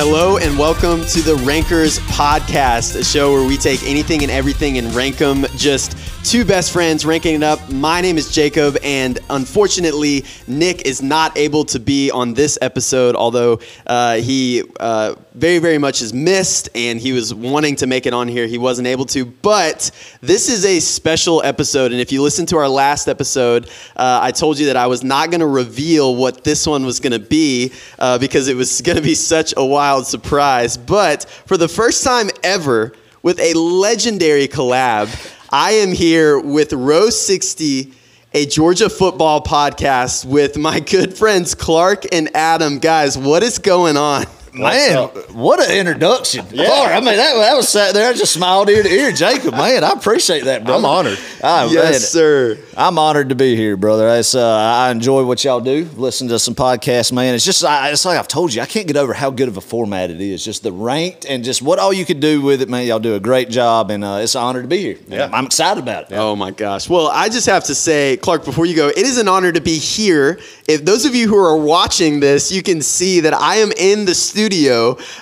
Hello and welcome to the Rankers Podcast, a show where we take anything and everything and rank them. Just two best friends ranking it up. My name is Jacob, and unfortunately, Nick is not able to be on this episode, although uh, he uh, very, very much is missed and he was wanting to make it on here. He wasn't able to. But this is a special episode, and if you listen to our last episode, uh, I told you that I was not going to reveal what this one was going to be uh, because it was going to be such a wild surprise. But for the first time ever, with a legendary collab, I am here with Row 60, a Georgia football podcast with my good friends Clark and Adam. Guys, what is going on? Man, what an introduction. Yeah. Clark, I mean, that, that was sat there. I just smiled ear to ear. Jacob, man, I appreciate that, bro. I'm honored. Oh, yes, man, sir. I'm honored to be here, brother. It's, uh, I enjoy what y'all do. Listen to some podcasts, man. It's just, I, it's like I've told you, I can't get over how good of a format it is. Just the ranked and just what all you could do with it, man. Y'all do a great job, and uh, it's an honor to be here. Yeah. I'm excited about it. Oh my gosh. Well, I just have to say, Clark, before you go, it is an honor to be here. If those of you who are watching this, you can see that I am in the studio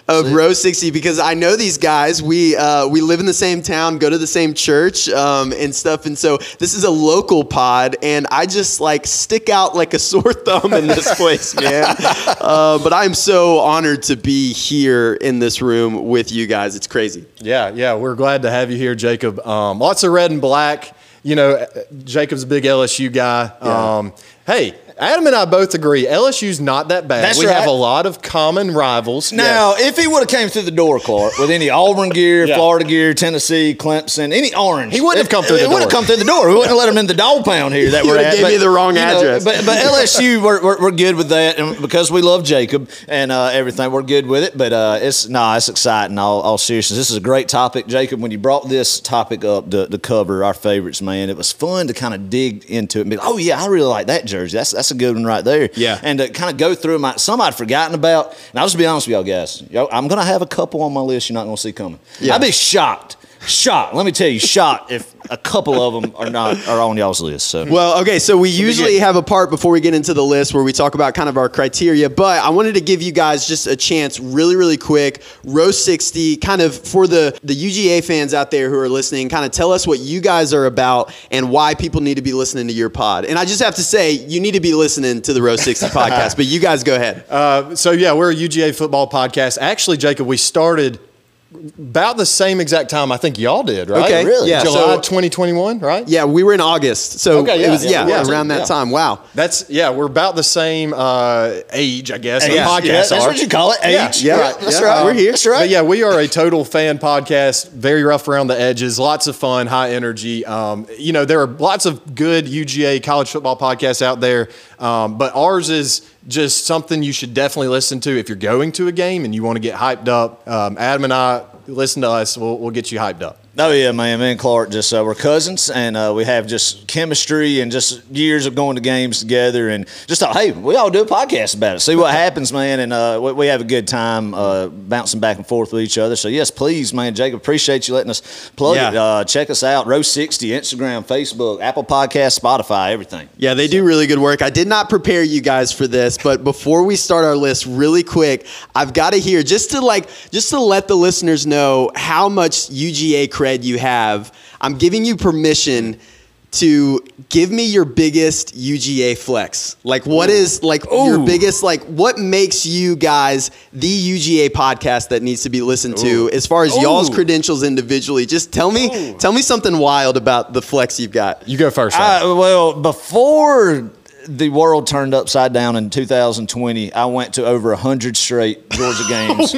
of Row 60 because I know these guys. We uh, we live in the same town, go to the same church, um, and stuff. And so this is a local pod, and I just like stick out like a sore thumb in this place, man. Uh, but I'm so honored to be here in this room with you guys. It's crazy. Yeah, yeah, we're glad to have you here, Jacob. Um, lots of red and black. You know, Jacob's a big LSU guy. Yeah. Um, hey, Adam and I both agree LSU's not that bad. That's we have a lot of common rivals. Now, if he would have came through the door, Clark, with any Auburn gear, Yeah. Florida gear, Tennessee, Clemson, any orange, He wouldn't have come through the He wouldn't have come through the door. We wouldn't have let him in the dog pound here that we're would've at. gave me the wrong you know, address. but, but LSU, we're, we're, we're good with that, and because we love Jacob and uh, everything, we're good with it. But uh, it's no, nah, it's exciting. All, all seriousness, this is a great topic, Jacob. When you brought this topic up to, to cover our favorites, man, it was fun to kind of dig into it. And be like, oh yeah, I really like that jersey. That's that's a good one right there. Yeah. and to kind of go through my some I'd forgotten about. And I'll just be honest with y'all guys. I'm gonna have a couple on my list you're not gonna see coming. Yeah. I'd be shocked, shocked. Let me tell you, shot if a couple of them are not are on y'all's list. So Well, okay, so we usually have a part before we get into the list where we talk about kind of our criteria, but I wanted to give you guys just a chance really really quick. Row 60 kind of for the the UGA fans out there who are listening, kind of tell us what you guys are about and why people need to be listening to your pod. And I just have to say, you need to be listening to the Row 60 podcast, but you guys go ahead. Uh, so yeah, we're a UGA football podcast. Actually, Jacob, we started about the same exact time I think y'all did, right? Okay, Really? Yeah, July so 2021, right? yeah, we were in August. So Okay, it was yeah, yeah, yeah. around that Yeah. time. Wow. That's yeah, we're about the same uh, age, I guess. the Yeah, podcasts yeah, that's are. what you call it. Yeah, Age. yeah, Right, that's yeah. right. We're here. That's right. But yeah, we are a total fan podcast. Very rough around the edges. Lots of fun, high energy. Um, you know, there are lots of good UGA college football podcasts out there, um, but ours is just something you should definitely listen to if you're going to a game and you want to get hyped up. Um, Adam and I listen to us. We'll, we'll get you hyped up. Oh yeah, man. Me and Clark just uh, we're cousins, and uh, we have just chemistry and just years of going to games together, and just thought, hey, we all do a podcast about it, see what happens, man, and uh, we, we have a good time uh, bouncing back and forth with each other. So yes, please, man, Jacob, appreciate you letting us plug Yeah. it. Uh, check us out, Row sixty, Instagram, Facebook, Apple Podcast, Spotify, everything. Yeah, they do really good work. I did not prepare you guys for this, but before we start our list really quick, I've got to hear just to like just to let the listeners know how much UGA cred you have. I'm giving you permission to give me your biggest UGA flex. Like what is like your biggest like what makes you guys the UGA podcast that needs to be listened to as far as y'all's credentials individually? Just tell me tell me something wild about the flex you've got. You go first. Uh, Adam. I, well, before the world turned upside down in 2020, I went to over 100 straight Georgia games,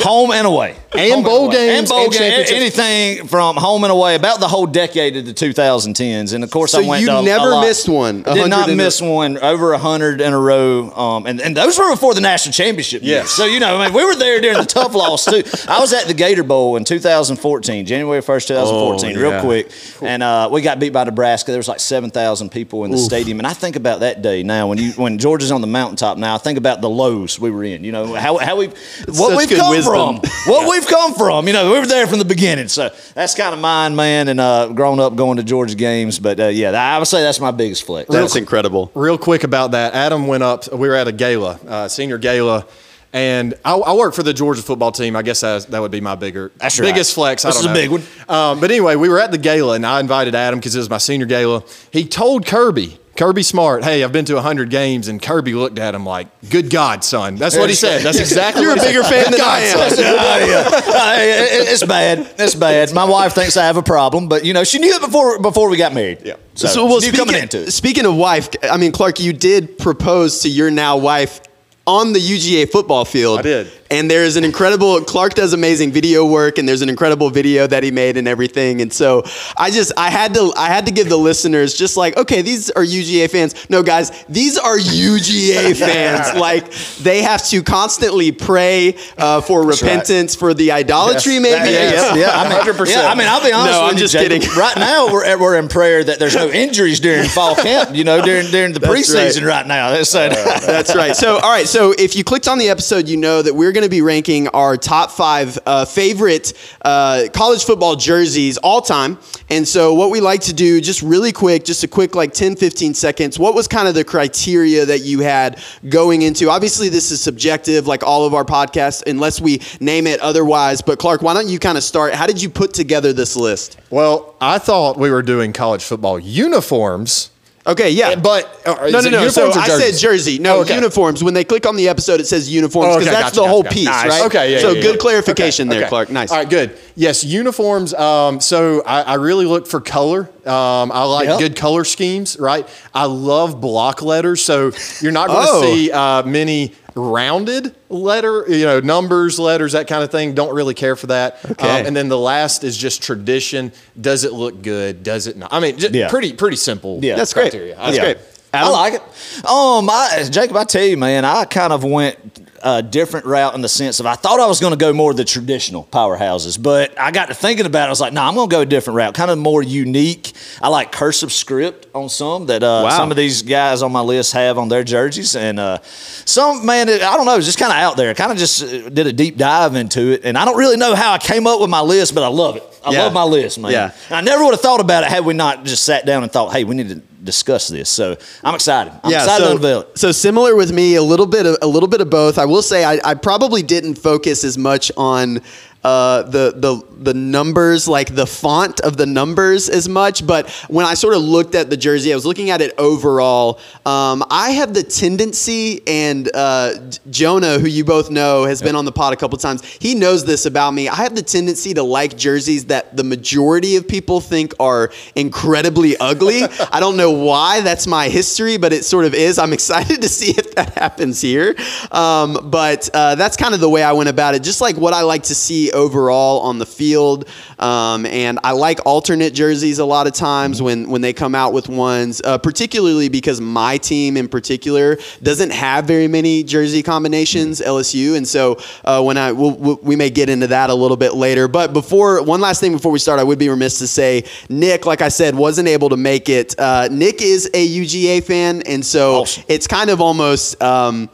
home and away. And Home bowl away. games And bowl and games. Anything from home and away, about the whole decade of the 2010s. And of course, So I went you to never missed one, I did not in a- miss one, over 100 in a row. Um, and, and those were before the national championship. Yes. So, you know, I mean, we were there during the tough loss, too. I was at the Gator Bowl in 2014, January 1st, 2014, Oh, real yeah. quick. And uh, we got beat by Nebraska. There was like 7,000 people in the stadium. And I think about that day now when you when Georgia's on the mountaintop now, I think about the lows we were in. You know, how, how we what such we've come wisdom. from. What we've come from. You know, we were there from the beginning. So that's kind of mine, man, and uh, growing up going to Georgia games. But uh, yeah, I would say that's my biggest flex. That's incredible. Real quick about that, Adam went up. We were at a gala, uh, senior gala, And I, I work for the Georgia football team. I guess that, that would be my bigger, That's right. biggest flex. I This don't is a know. big Um, but anyway, we were at the gala, and I invited Adam because it was my senior gala. He told Kirby, Kirby Smart, hey, I've been to 100 games. And Kirby looked at him like, good God, son. That's what he said. That's exactly You're what a bigger said. fan than I am. Son. Yeah. It's bad. It's bad. My wife thinks I have a problem, but you know she knew it before before we got married. Yeah. So, So, well, she speaking, coming into it. speaking of wife, I mean, Clark, you did propose to your now wife on the UGA football field. I did. And there is an incredible, Clark does amazing video work, and there's an incredible video that he made and everything. And so I just, I had to, I had to give the listeners just like, okay, these are UGA fans. No, guys, these are UGA fans. like they have to constantly pray uh, for right. repentance for the idolatry, Yes. maybe. Yes. Yeah, I mean, 100%. Yeah, I mean, I'll be honest No, with I'm you, just Jacob. kidding. Right now, we're we're in prayer that there's no injuries during fall camp. You know, during during the That's preseason right. right, now. That's uh, That's right. So, all right. So, if you clicked on the episode, you know that we're going to be ranking our top five uh, favorite uh, college football jerseys all time. And so, what we like to do, just really quick, just a quick like 10, 15 seconds, what was kind of the criteria that you had going into? Obviously, this is subjective, like all of our podcasts, unless we name it otherwise. But, Clark, why don't you kind of start? How did you put together this list? Well, I thought we were doing college football uniforms. Okay, yeah. But uh, no, no, no. So I said jersey. No, Oh, okay. uniforms. When they click on the episode, it says uniforms Oh, because okay, that's gotcha, the whole gotcha, piece, gotcha. right? Okay, yeah, So yeah, good yeah. clarification Okay, there. Clark. Nice. All right, good. Yes, uniforms. Um, so I, I really look for color. Um, I like Yep. good color schemes, right? I love block letters. So you're not going to Oh. see uh, many rounded letter, you know, numbers, letters, that kind of thing. Don't really care for that. Okay. Um, and then the last is just tradition. Does it look good? Does it not? I mean, just Yeah. pretty pretty simple. Yeah. That's great. criteria. That's Yeah. great. I like it. Um, I, Jacob, I tell you, man, I kind of went a different route in the sense of I thought I was going to go more of the traditional powerhouses, but I got to thinking about it. I was like, no, nah, I'm going to go a different route, kind of more unique. I like cursive script on some that uh, Wow. some of these guys on my list have on their jerseys, and uh, some man, I don't know, it's just kind of out there. Kind of just uh, did a deep dive into it, and I don't really know how I came up with my list, but I love it. I Yeah. love my list, man. Yeah. And I never would have thought about it had we not just sat down and thought, hey, we need to discuss this. So I'm excited. I'm excited so, to unveil it. so similar with me, a little bit of a little bit of both. I will say I, I probably didn't focus as much on uh, the the the numbers, like the font of the numbers, as much. But when I sort of looked at the jersey, I was looking at it overall. Um, I have the tendency, and uh, Jonah, who you both know, has been on the pod a couple times. He knows this about me. I have the tendency to like jerseys that the majority of people think are incredibly ugly. I don't know why. That's my history, but it sort of is. I'm excited to see if that happens here. Um, but uh, that's kind of the way I went about it. Just like what I like to see overall on the field. Um, and I like alternate jerseys a lot of times when when they come out with ones, uh, particularly because my team in particular doesn't have very many jersey combinations, LSU. And so uh, when I we'll, we'll- we may get into that a little bit later. But before one last thing before we start, I would be remiss to say Nick, like I said, wasn't able to make it. Uh, Nick is a UGA fan, and so Awesome. it's kind of almost. Um,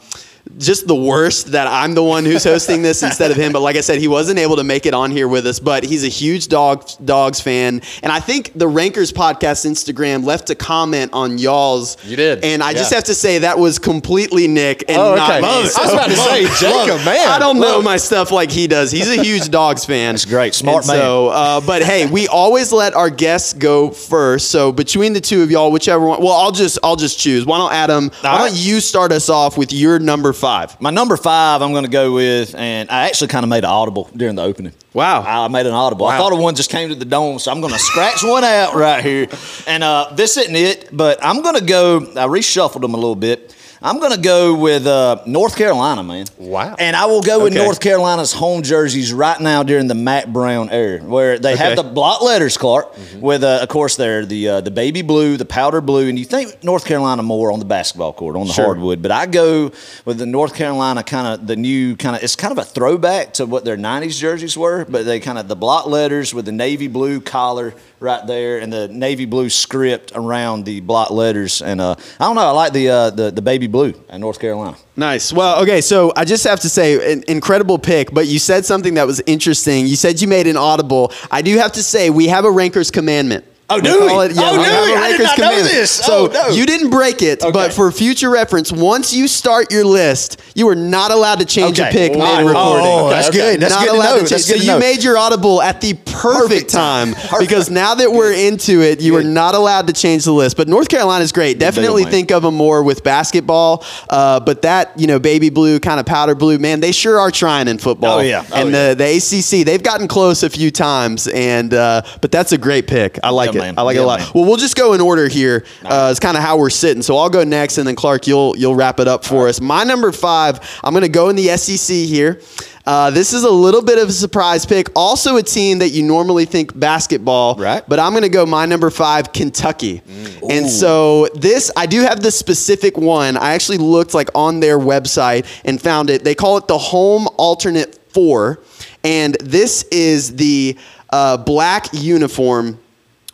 just the worst that I'm the one who's hosting this instead of him. But like I said, he wasn't able to make it on here with us. But he's a huge dog dogs fan, and I think the Rankers podcast Instagram left a comment on y'all's. You did, and I just have to say that was completely Nick and Oh, not okay. me. I was about to say, Jacob, man. I don't know my stuff like he does. He's a huge dogs fan. That's great. Smart and So, uh, but hey, we always let our guests go first. So between the two of y'all, whichever one. Well, I'll just I'll just choose. Why don't Adam? Why don't you start us off with your number five? My number five, I'm going to go with, and I actually kind of made an audible during the opening. Wow. I made an audible. I thought of one just came to the dome, so I'm going to scratch one out right here. And uh, this isn't it, but I'm going to go, I reshuffled them a little bit. I'm going to go with uh, North Carolina, man. Wow. And I will go with North Carolina's home jerseys right now during the Mack Brown era, where they have the block letters, Clark, with, uh, of course, they're the uh, the baby blue, the powder blue, and you think North Carolina more on the basketball court, on the Sure. hardwood, but I go with the North Carolina kind of the new kind of, it's kind of a throwback to what their 90s jerseys were, but they kind of the block letters with the navy blue collar right there and the navy blue script around the block letters. And uh, I don't know, I like the, uh, the, the baby blue in North Carolina. Nice. Well, okay, so I just have to say, an incredible pick, but you said something that was interesting. You said you made an audible. I do have to say, we have a ranker's commandment. Oh, do we? call it- yeah, Oh, we do we? a I did not know commandment. this. So Oh, no. you didn't break it, but for future reference, once you start your list, you are not allowed to change Okay. pick Wow. mid recording. Oh, that's good. That's not good to allowed know. change. So to you made your audible at the perfect, time Perfect. because now that we're into it, you are not allowed to change the list. But North Carolina is great. Definitely think of them more with basketball. Uh, but that you know, baby blue, kind of powder blue, man, they sure are trying in football. Oh, yeah. Oh, and yeah. the the ACC, they've gotten close a few times, and uh, but that's a great pick. I like Yeah, it. Man. I like it a lot. man. Well, we'll just go in order here. Uh, it's kind of how we're sitting. So I'll go next, and then Clark, you'll you'll wrap it up for us. My number five, I'm going to go in the SEC here. Uh, this is a little bit of a surprise pick. Also, a team that you normally think basketball, Right. But I'm going to go my number five, Kentucky. And so this, I do have the specific one. I actually looked like on their website and found it. They call it the home alternate four, and this is the uh, black uniform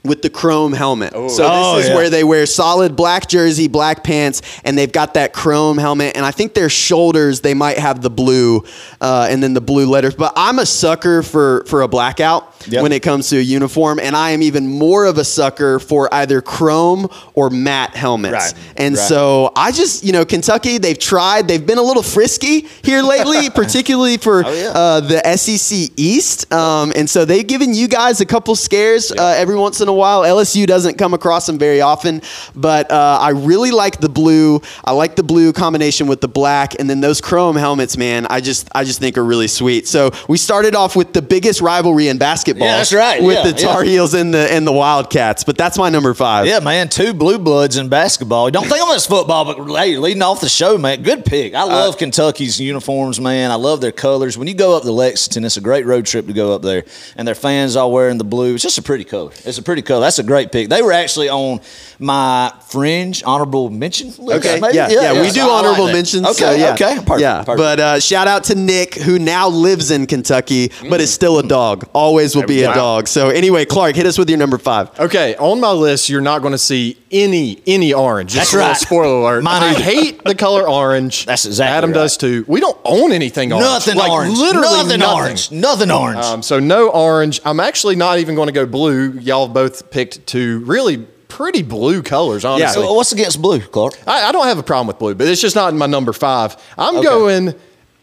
with the chrome helmet. So this Oh, is yeah. where they wear solid black jersey, black pants, and they've got that chrome helmet. And I think their shoulders they might have the blue, uh, and then the blue letters. But I'm a sucker for for a blackout Yep. when it comes to a uniform, and I am even more of a sucker for either chrome or matte helmets. Right. And Right. so I just you know Kentucky they've tried they've been a little frisky here lately, particularly for Oh, yeah. uh, the SEC East. Um, and so they've given you guys a couple scares uh, every once in a while. LSU doesn't come across them very often, but uh, I really like the blue. I like the blue combination with the black, and then those chrome helmets, man. I just I just think are really sweet. So we started off with the biggest rivalry in basketball. Yeah, that's right. With Yeah, the Tar yeah. Heels and the and the Wildcats, but that's my number five. Yeah, man, two blue bloods in basketball. Don't think I'm this football, but hey, leading off the show, man, good pick. I love Kentucky's uniforms, man. I love their colors. When you go up to Lexington, it's a great road trip to go up there, and their fans all wearing the blue. It's just a pretty color. It's a pretty color. That's a great pick. They were actually on my fringe honorable mention list. Okay. maybe? Yeah, yeah, we so do I like honorable mentions. Okay, so yeah. okay, perfect. Yeah, perfect. but uh, shout out to Nick, who now lives in Kentucky, but is still a dog. Always will be a dog. So anyway, Clark, hit us with your number five. Okay, on my list, you're not going to see any any orange. Just That's a right. Spoiler alert. Mine I hate the color orange. That's exactly Adam right. does too. We don't own anything orange. nothing like, orange. Literally nothing, nothing, orange. Nothing orange. Um, so no orange. I'm actually not even going to go blue. Y'all both picked two really pretty blue colors. Honestly, so what's against blue, Clark? I, I don't have a problem with blue, but it's just not in my number five. I'm Okay. going.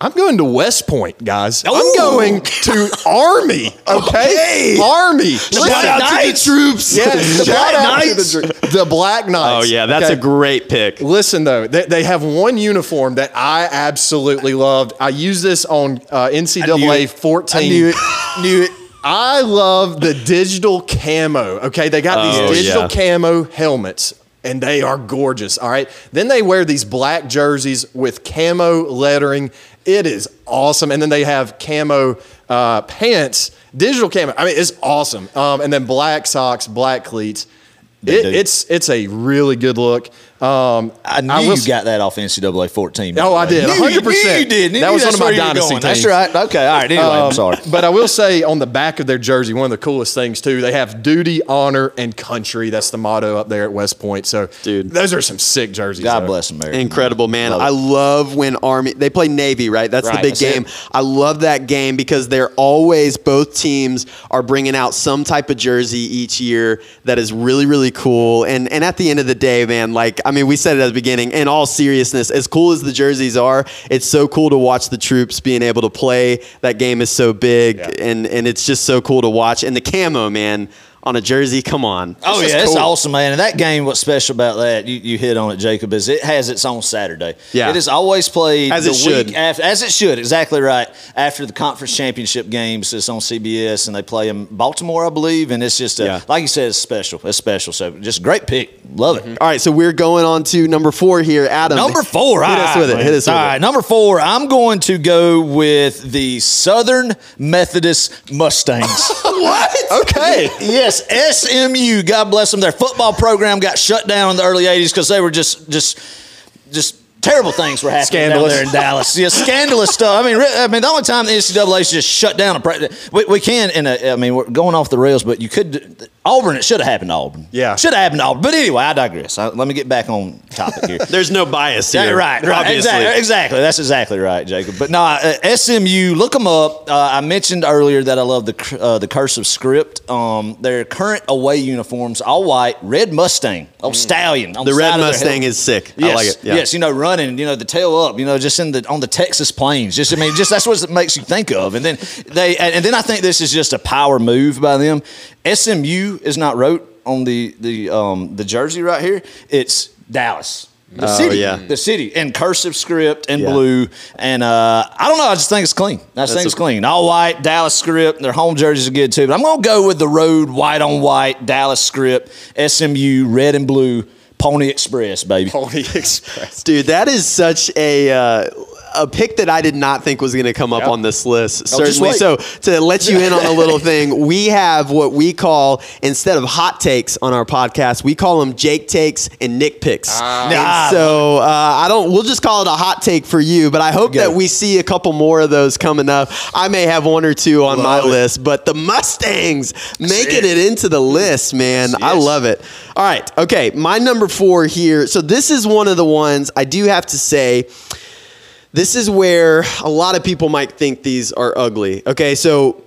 I'm going to West Point, guys. Ooh. I'm going to Army. Okay, Okay. Army. Shout Listen- out to the troops. Yes, shout Black out to the, dr- the Black Knights. Oh yeah, that's Okay. a great pick. Listen though, they, they have one uniform that I absolutely loved. I use this on uh, NCAA 14. I knew it. Knew it. I love the digital camo. Okay, they got Oh, these digital yeah. camo helmets. And they are gorgeous. All right. Then they wear these black jerseys with camo lettering. It is awesome. And then they have camo uh, pants, digital camo. I mean, it's awesome. Um, and then black socks, black cleats. It, it's it's a really good look. Um, I knew will you got that off NCAA 14. Oh, I did. 100%. knew You did. Knew That was that's one of my where you were dynasty going. That's right. Okay. All right. Anyway, I'm Um, sorry. But I will say on the back of their jersey, one of the coolest things too, they have duty, honor, and country. That's the motto up there at West Point. So, Dude. those are some sick jerseys. God though. bless America. Incredible, man. Love. I love when Army they play Navy, right? That's Right, the big that's game. it. I love that game because they're always both teams are bringing out some type of jersey each year that is really really cool. And and at the end of the day, man, like I mean, we said it at the beginning. In all seriousness, as cool as the jerseys are, it's so cool to watch the troops being able to play. That game is so big, Yeah. and and it's just so cool to watch. And the camo, man, on a jersey, come on. Oh It's yeah, just it's cool. awesome, man. And that game, what's special about that? You, you hit on it, Jacob. Is it has its own Saturday? Yeah. it is always played As the it should. week after, as it should. Exactly right. After the conference championship games, it's on CBS, and they play in Baltimore, I believe. And it's just a, Yeah. like you said, it's special. It's special. So just great pick. Love it. Mm-hmm. All right, so we're going on to number four here, Adam. Number four. Hit all us right, with it. man. Hit us with All it. right, number four. I'm going to go with the Southern Methodist Mustangs. What? Okay. yes, SMU. God bless them. Their football program got shut down in the early '80s because they were just, just, just terrible things were happening Scandalous. down there in Dallas. Yeah, scandalous stuff. I mean, I mean, the only time the NCAA just shut down a practice, we, we can. In a, I mean, we're going off the rails, but you could. Auburn, it should have happened to Auburn. Yeah. Should have happened to Auburn. But anyway, I digress. I, let me get back on topic here. There's no bias Yeah, here. right, right. Obviously. Exactly, exactly. That's exactly right, Jacob. But no, uh, SMU, look them up. Uh, I mentioned earlier that I love the uh, the cursive script. Um, their current away uniforms, all white, red Mustang, oh stallion. On The the, red side of their Mustang is sick. Yes, I like it. Yeah. Yes, you know, running, you know, the tail up, you know, just in the on the Texas plains. Just I mean, just that's what it makes you think of. And then they and, and then I think this is just a power move by them. SMU is not wrote on the the um the jersey right here. It's Dallas. The Oh, city, yeah. the city, in cursive script in Yeah. blue, and uh, I don't know. I just think it's clean. I just That's think it's clean. All white, Dallas script. Their home jerseys are good too. But I'm gonna go with the road white on white, Dallas script, SMU red and blue, Pony Express, baby. Pony Express. Dude, that is such a uh, a pick that I did not think was going to come up Yep. on this list. Certainly. So to let you in on a little thing, we have what we call instead of hot takes on our podcast, we call them Jake takes and Nick picks. And Ah. so uh, I don't. We'll just call it a hot take for you. But I hope Go. that we see a couple more of those coming up. I may have one or two on my it. list, but the Mustangs making it into the list, man. I love it. All right. Okay. My number four here. So this is one of the ones I do have to say. This is where a lot of people might think these are ugly. Okay. So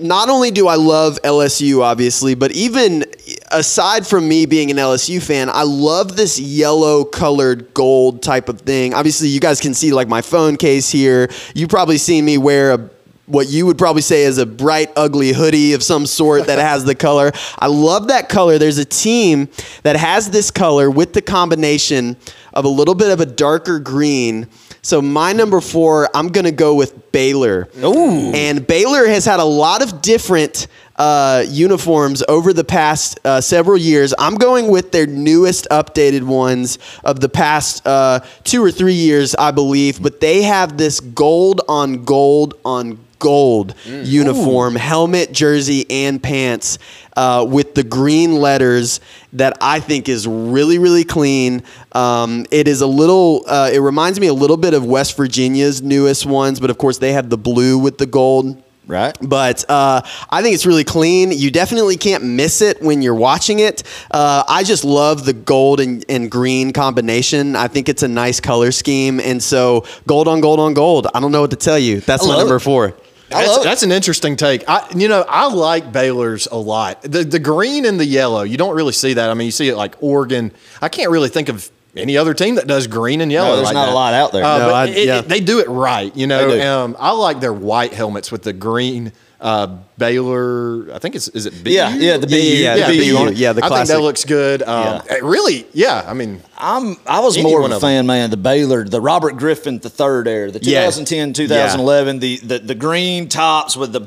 not only do I love LSU, obviously, but even aside from me being an LSU fan, I love this yellow colored gold type of thing. Obviously, you guys can see like my phone case here. You probably seen me wear a what you would probably say is a bright, ugly hoodie of some sort that has the color. I love that color. There's a team that has this color with the combination of a little bit of a darker green. So my number four, I'm gonna go with Baylor. Ooh. And Baylor has had a lot of different uh, uniforms over the past uh, several years. I'm going with their newest updated ones of the past uh, two or three years, I believe. But they have this gold on gold on gold uniform, helmet, jersey, and pants uh, with the green letters that I think is really, really clean. Um, it is a little, uh, it reminds me a little bit of West Virginia's newest ones, but of course they have the blue with the gold. Right. But uh, I think it's really clean. You definitely can't miss it when you're watching it. Uh, I just love the gold and, and green combination. I think it's a nice color scheme. And so, gold on gold on gold. I don't know what to tell you. That's I my number four. That's, love that's an interesting take. I, you know, I like Baylor's a lot. The the green and the yellow, you don't really see that. I mean, you see it like Oregon. I can't really think of any other team that does green and yellow. No, there's like not a lot out there. Uh, No, but I- it- yeah. it- they do it right. You know, They do. um, I like their white helmets with the green. Uh, Baylor, I think it's is it BU? Yeah, yeah, the BU, Yeah, yeah, the the BU. BU. Yeah, the I think classic. that looks good. Um, Yeah. really, yeah. I mean, I'm I was more of a of them. fan, man. The Baylor, the Robert Griffin the third era, the Yeah. 2010, 2011, the, the the green tops with the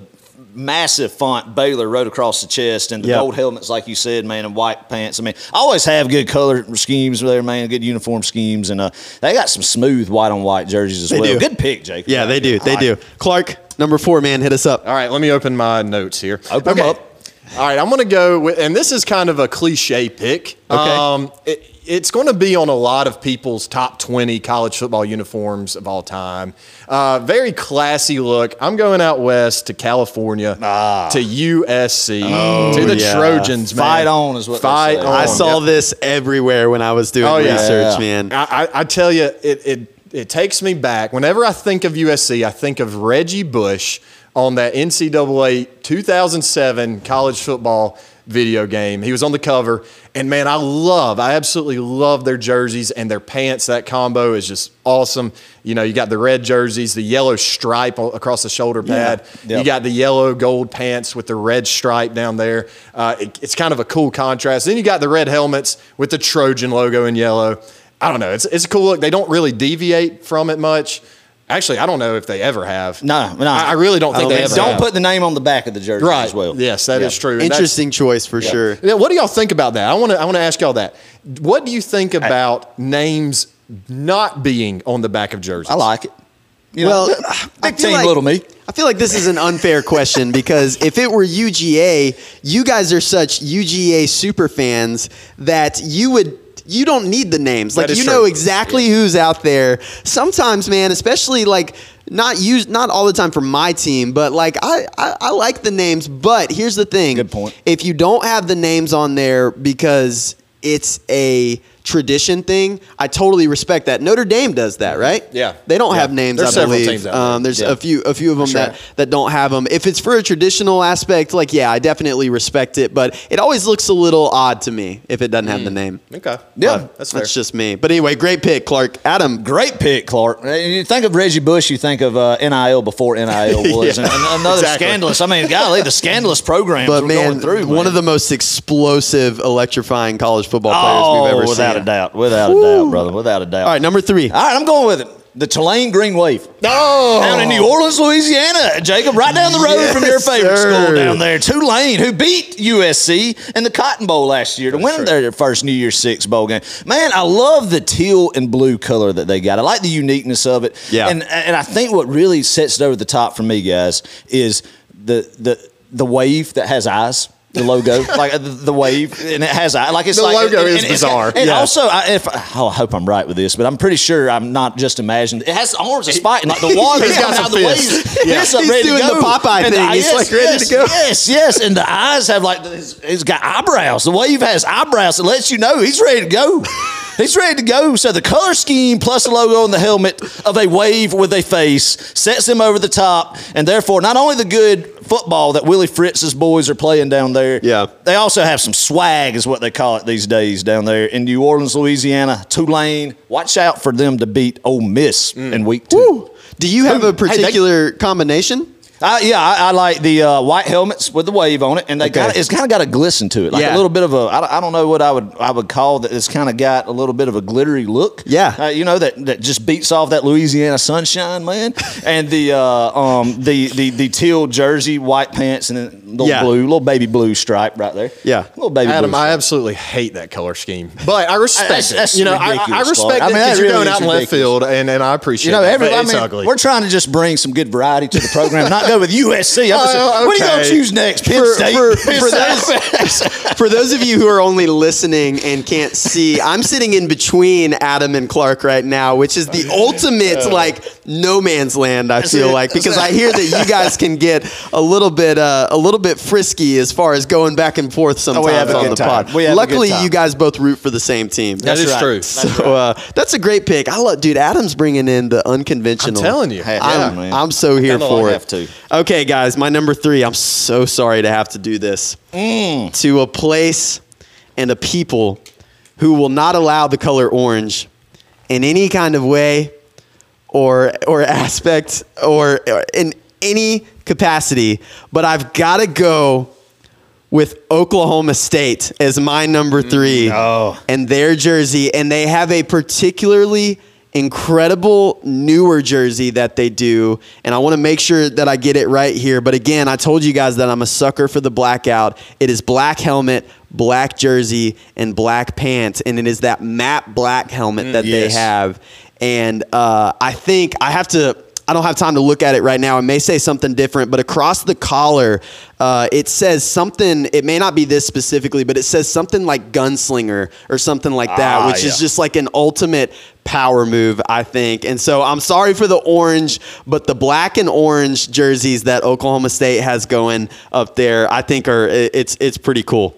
massive font Baylor wrote across the chest and the Yep. gold helmets, like you said, man, and white pants. I mean, I always have good color schemes there, man. Good uniform schemes, and uh, they got some smooth white on white jerseys as They well. do. Good pick, Jake. Yeah, they do. They do. Clark, number four, man, hit us up. All right, let me open my notes here. Open 'em up. All right, I'm going to go with, and this is kind of a cliche pick. Okay. Um, it, it's going to be on a lot of people's top 20 college football uniforms of all time. Uh, very classy look. I'm going out west to California, to USC, to the Oh, yeah. Trojans, man. Fight on is what Fight on. I saw Yep. this everywhere when I was doing Oh, yeah. research, Yeah. man. I, I, I tell you, it, it it takes me back. Whenever I think of USC, I think of Reggie Bush on that NCAA 2007 college football video game. He was on the cover, and man, I love, I absolutely love their jerseys and their pants. That combo is just awesome. You know, you got the red jerseys, the yellow stripe across the shoulder pad. Yep. You got the yellow gold pants with the red stripe down there. Uh, it- it's kind of a cool contrast. Then you got the red helmets with the Trojan logo in yellow. I don't know. It's, it's a cool look. They don't really deviate from it much. Actually, I don't know if they ever have. No, no. I, I really don't think don't they ever. Don't have. put the name on the back of the jersey right. as well. Yes, that is Yeah. true. And that's- Interesting choice for sure. Yeah, what do y'all think about that? I want to I want to ask y'all that. What do you think about names not being on the back of jerseys? I like it. You well, know, I big feel team, like- little me. I feel like this is an unfair question because if it were UGA, you guys are such UGA super fans that you would you don't need the names. Like you true. know exactly who's out there. Sometimes, man, especially like not use not all the time for my team, but like I, I I like the names. But here's the thing: Good point. If you don't have the names on there because it's a tradition thing, I totally respect that. Notre Dame does that, right? Yeah. they don't Yeah. have names. There's I several believe. teams out there. Um, there's Yeah. a few a few of them sure. that that don't have them. If it's for a traditional aspect, like yeah, I definitely respect it. But it always looks a little odd to me if it doesn't have the name. Okay. Yeah. But that's fair. That's just me. But anyway, great pick, Clark. Adam, Great pick, Clark. You think of Reggie Bush, you think of uh, NIL before NIL was, Yeah, and and another exactly. scandalous. I mean, golly, the scandalous programs but we're man, going through. one man. of the most explosive, electrifying college football players oh, we've ever without seen. A doubt, without a doubt, brother, without a doubt. All right, number three. All right, I'm going with it. The Tulane Green Wave. Oh, Down in New Orleans, Louisiana, Jacob, right down the road Yes, from your favorite sir. school down there, Tulane, who beat USC in the Cotton Bowl last year to win their first New Year's Six bowl game. Man, I love the teal and blue color that they got. I like the uniqueness of it. Yeah. and and I think what really sets it over the top for me, guys, is the the the wave that has eyes. The logo, like the, the wave, and it has like it's like The like logo and- is and bizarre. And Yeah. also, I, if oh, I hope I'm right with this, but I'm pretty sure I'm not just imagining. It has the arms spike, and like the water He's got coming out the waves. Yeah. I'm He's ready to go. the Popeye And the- thing. He's, yes, like, ready yes, to go. Yes, yes, and the eyes have like it's got eyebrows. The wave has eyebrows. It lets you know he's ready to go. He's ready to go. So the color scheme plus the logo on the helmet of a wave with a face sets him over the top, and therefore not only the good football that Willie Fritz's boys are playing down there. Yeah. They also have some swag, is what they call it these days down there in New Orleans, Louisiana. Tulane. Watch out for them to beat Ole Miss in mm. week two. Do you have a Hey, they- particular combination? Uh, yeah, I, I like the uh, white helmets with the wave on it, and they Okay. kinda, it's kind of got a glisten to it, like Yeah. a little bit of a. I, don't- know what I would I would call that. It's kind of got a little bit of a glittery look. Yeah. uh, you know that that just beats off that Louisiana sunshine, man. and the uh, um the, the the teal jersey, white pants, and then little Yeah. blue, little baby blue stripe right there. Yeah. little baby Adam, blue. I absolutely hate that color scheme, but I respect That's- it. that's you know, I, I respect Clark. I it because that you're going out in left field, and, and I appreciate. You know, that, every, but I mean, ugly. we're trying to just bring some good variety to the program, not go with USC. I'm just, Oh, What are you going to choose next? Penn For- State. for- for State? For those of you who are only listening and can't see, I'm sitting in between Adam and Clark right now, which is the ultimate like no man's land. I feel it. like because I hear that you guys can get a little bit uh, a little bit frisky as far as going back and forth sometimes have a on good the time. pod. We have a good Luckily, time. you guys both root for the same team. that is right. true. So uh, that's a great pick. I love, dude. Adam's bringing in the unconventional. I'm telling you. Hey, I'm, Yeah. I'm so here for it. have to. Okay, guys, my number three. I'm so sorry to have to do this Mm. to a place and a people who will not allow the color orange in any kind of way or or aspect or, or in any capacity. But I've got to go with Oklahoma State as my number three oh. and their jersey. And they have a particularly incredible newer jersey that they do. And I want to make sure that I get it right here. But again, I told you guys that I'm a sucker for the blackout. It is black helmet, black jersey, and black pants. And it is that matte black helmet that they yes. have. And uh, I think I have to. I don't have time to look at it right now. It may say something different, but across the collar, uh, it says something. It may not be this specifically, but it says something like gunslinger or something like that, Ah, which is just like an ultimate power move, I think. And so I'm sorry for the orange, but the black and orange jerseys that Oklahoma State has going up there, I think are it's it's pretty cool.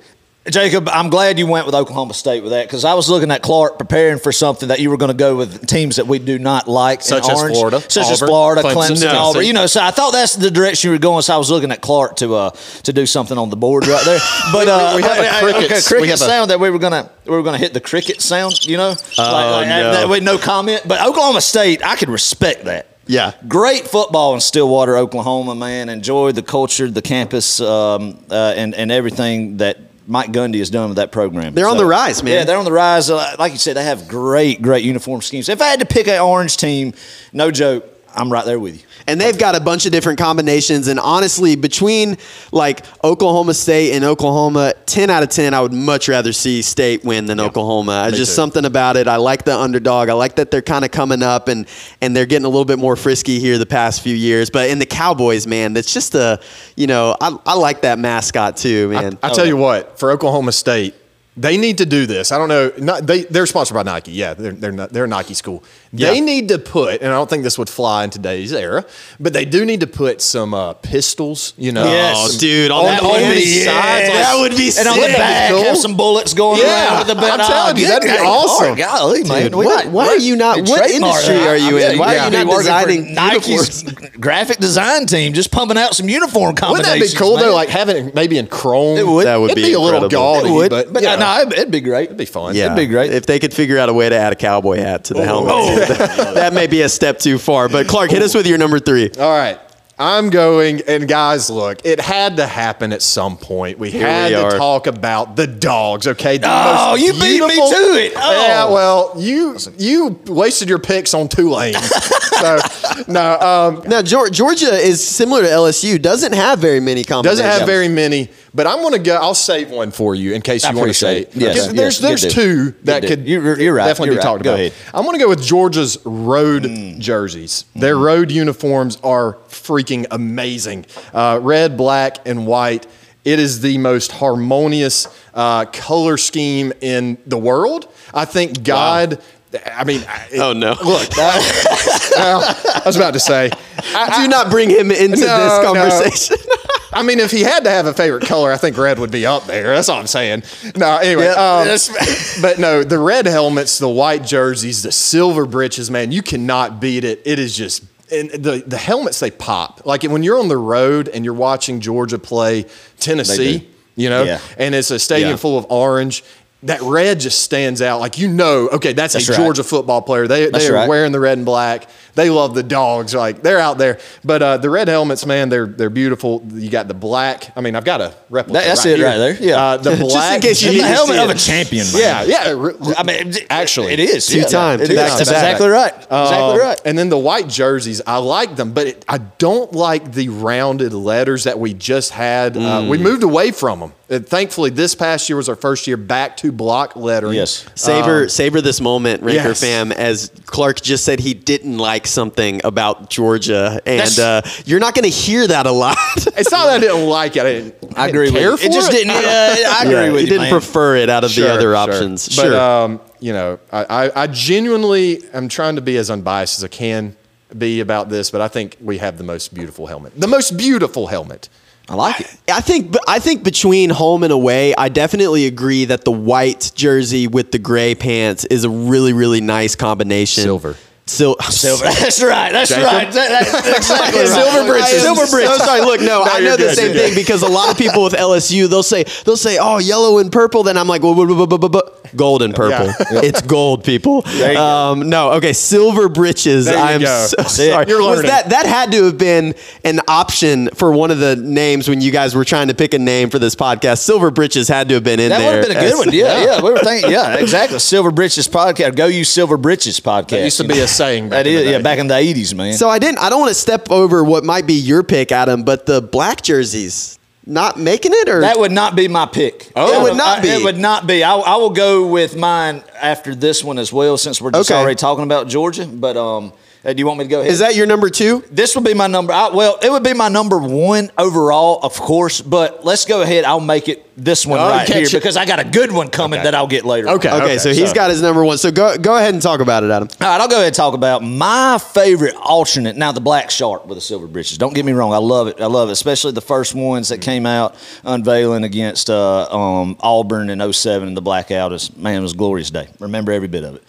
Jacob, I'm glad you went with Oklahoma State with that because I was looking at Clark preparing for something that you were going to go with teams that we do not like, in Such as orange, Florida, such as Florida, Clemson, Clemson, Tennessee. Auburn. You know, so I thought that's the direction you were going. So I was looking at Clark to uh, to do something on the board right there. But uh, we have a uh, cricket- okay, cricket we have a- sound that we were gonna we were gonna hit the cricket sound. You know, like, like, no. that- with no comment. But Oklahoma State, I could respect that. Yeah. Great football in Stillwater, Oklahoma, man. Enjoy the culture, the campus, um, uh, and and everything that Mike Gundy has done with that program. They're on the rise, man. Yeah, they're on the rise. Uh, Like you said, they have great, great uniform schemes. If I had to pick an orange team, no joke, I'm right there with you. And they've got a bunch of different combinations. And honestly, between like Oklahoma State and Oklahoma, 10 out of 10, I would much rather see State win than Oklahoma. It's just too. something about it. I like the underdog. I like that they're kind of coming up and, and they're getting a little bit more frisky here the past few years. But in the Cowboys, man, that's just a, you know, I, I like that mascot too, man. I tell you what, for Oklahoma State, They need to do this. I don't know. Not, they they're sponsored by Nike. Yeah, they're they're, not, they're a Nike school. They Yeah. need to put, and I don't think this would fly in today's era, but they do need to put some uh, pistols. You know, Yes. Oh, dude, on, on, the on the yes. sides. like- That would be And on the back, Cool. have some bullets going Yeah, around with the belt. I'm telling you, Oh, that'd be good awesome. Lord, Golly, man. Dude, We what- why are you not- what industry are you in? mean, Why are you not designing Nike's graphic design team, just pumping out some uniform combinations? Wouldn't that be cool man. though? Like having it maybe in chrome. It would. That would It'd be be, a little gaudy, but, but you know, no, it'd, it'd be great. it'd be fun. Yeah, It'd be great. if they could figure out a way to add a cowboy hat to the helmet. Oh. that may be a step too far. But Clark, hit us with your number three. All right. I'm going, and guys, look, it had to happen at some point. We had we to talk about the dogs, okay? The Oh, you beat me to it. Oh. Yeah, well, you you wasted your picks on Tulane. so, no, um, Now, Georgia is similar to LSU. Doesn't have very many combinations. doesn't have very many, but I'm going to go. I'll save one for you in case I you want to say it. Yes, Because There's yes, there's two that could. You're- you're right. definitely You're be right. talked Go about. ahead. I'm going to go with Georgia's road jerseys. Their road uniforms are freaking amazing. Uh, red, black, and white. It is the most harmonious uh, color scheme in the world. I think God. I mean, it- Oh, no. Look, well, I was about to say. I, Do not bring him into No, this no. conversation. I mean, if he had to have a favorite color, I think red would be up there. That's all I'm saying. No, anyway. um, but no, the red helmets, the white jerseys, the silver breeches, man, you cannot beat it. It is just. And the, the helmets they pop like when you're on the road and you're watching Georgia play Tennessee, you know, Yeah. and it's a stadium Yeah. full of orange. That red just stands out. Like you know, okay, that's, That's a right. Georgia football player. They That's they are right. wearing the red and black. They love the dogs. Like they're out there. But uh, the red helmets, man, they're they're beautiful. You got the black. I mean, I've got a replica. That- that's right it here. right there. Yeah. Uh, the Just in black. case you need the helmet of a champion, man. yeah, yeah. I mean, Actually. it is Two yeah. times, It is. back to That's back. exactly right. Exactly Um, right. And then the white jerseys, I like them, but it, I don't like the rounded letters that we just had. Uh, Mm. we moved away from them. And thankfully, this past year was our first year back to block lettering. Yes. Savor, savor this moment, Ranker yes. fam, as Clark just said he didn't like something about Georgia. And uh, you're not going to hear that a lot. It's not that I didn't like it. I didn't. I agree with you. It just didn't. I I agree Yeah, with you. didn't man. prefer it out of Sure, the other sure. options. But sure. um, you know, I, I, I genuinely am trying to be as unbiased as I can be about this, but I think we have the most beautiful helmet. The most beautiful helmet. I like it. I think I think between home and away, I definitely agree that the white jersey with the gray pants is a really really nice combination. Silver. Sil- Silver. That's right. That's Jacob? right. That- that's exactly right. Silver britches. I am Silver so britches. sorry. Look, no, No, I you're know the good, same you're thing because a lot of people with LSU they'll say they'll say oh yellow and purple. Then I'm like well, gold and purple. Yeah. It's gold, people. Um, no, okay, silver breeches. There you I'm go. so sorry. You're Was that that had to have been an option for one of the names when you guys were trying to pick a name for this podcast? Silver breeches had to have been in That there. That would have been a good one. Yeah, yeah. We were thinking, yeah, exactly. Silver Britches podcast. Go use Silver Britches podcast. That used to be a saying back That in the yeah, back in the eighties, man. So I didn't. I don't want to step over what might be your pick, Adam, but the black jerseys not making it, or That would not be my pick. Oh. It would not I- be. It would not be. I, I will go with mine after this one as well, since we're just Okay. already talking about Georgia. But um, uh, do you want me to go ahead? is that your number two? this would be my number. I, well, it would be my number one overall, of course. But let's go ahead. I'll make it this one Oh, right here it. because I got a good one coming Okay. that I'll get later. Okay. Okay, so he's got his number one. So go go ahead and talk about it, Adam. All right, I'll go ahead and talk about my favorite alternate. Now, the black shark with the silver breeches. Don't get me wrong, I love it. I love it, especially the first ones that came out unveiling against uh, um, Auburn in 07 and the blackout. Is, man, it was a glorious day. Remember every bit of it.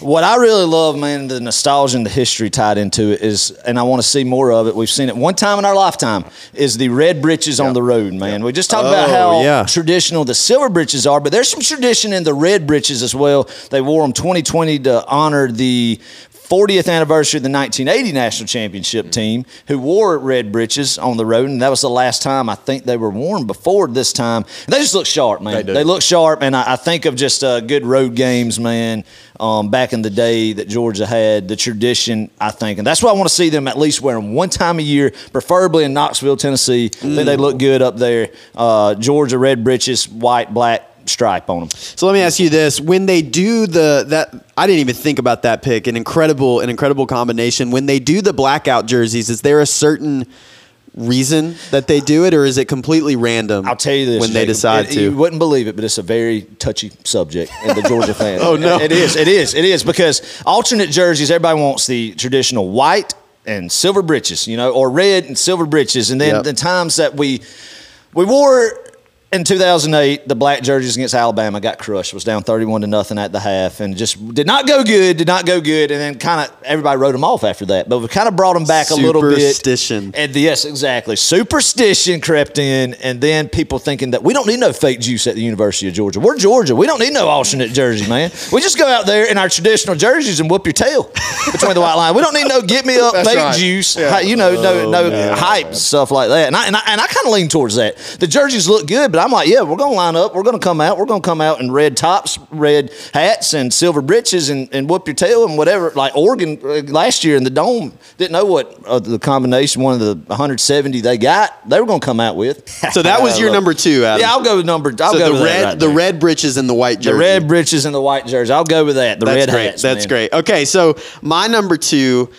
What I really love, man, the nostalgia and the history tied into it is, and I want to see more of it. We've seen it one time in our lifetime. Is the red breeches on the road, man? We just talked about Oh, how yeah. traditional the silver breeches are, but there's some tradition in the red breeches as well. They wore them 2020 to honor the 40th anniversary of the 1980 national championship team who wore red breeches on the road, and that was the last time I think they were worn before this time. And they just look sharp, man. They They, look sharp, and I, I think of just uh, good road games, man. Um, back in the day that Georgia had the tradition, I think, and that's why I want to see them at least wear them one time a year, preferably in Knoxville, Tennessee. I think they look good up there. Uh, Georgia red breeches, white, black stripe on them. So let me ask you this: When they do the that, I didn't even think about that pick. An incredible, an incredible combination. When they do the blackout jerseys, is there a certain reason that they do it, or is it completely random? I'll tell you this when they Jacob, decide it- to. You wouldn't believe it, but it's a very touchy subject in the Georgia fan. Oh, no. it is. It is. It is because alternate jerseys. Everybody wants the traditional white and silver breeches, you know, or red and silver breeches, and then Yep. the times that we we wore. In 2008, the black jerseys against Alabama got crushed. Was down 31 to nothing at the half, and just did not go good. Did not go good, and then kind of everybody wrote them off after that. But we kind of brought them back a little bit. Superstition. And yes, exactly. Superstition crept in, and then people thinking that we don't need no fake juice at the University of Georgia. We're Georgia. We don't need no alternate jersey, man. We just go out there in our traditional jerseys and whoop your tail between the white line. We don't need no get me up That's fake right. juice, Yeah. hi- you know, no no oh, hype stuff like that. And I and I, and I kind of lean towards that. The jerseys look good, but I'm like, yeah, we're gonna line up. We're gonna come out. We're gonna come out in red tops, red hats, and silver breeches, and, and whoop your tail and whatever. Like Oregon uh, last year in the dome didn't know what uh, the combination one of the 170 they got. They were gonna come out with. so that was your number two, Adam. Yeah, I'll go with number. I'll so go the red, right the there. red breeches and the white jersey. the red breeches and the white jersey. I'll go with that. The That's red great. hats. That's man. great. Okay, so my number two,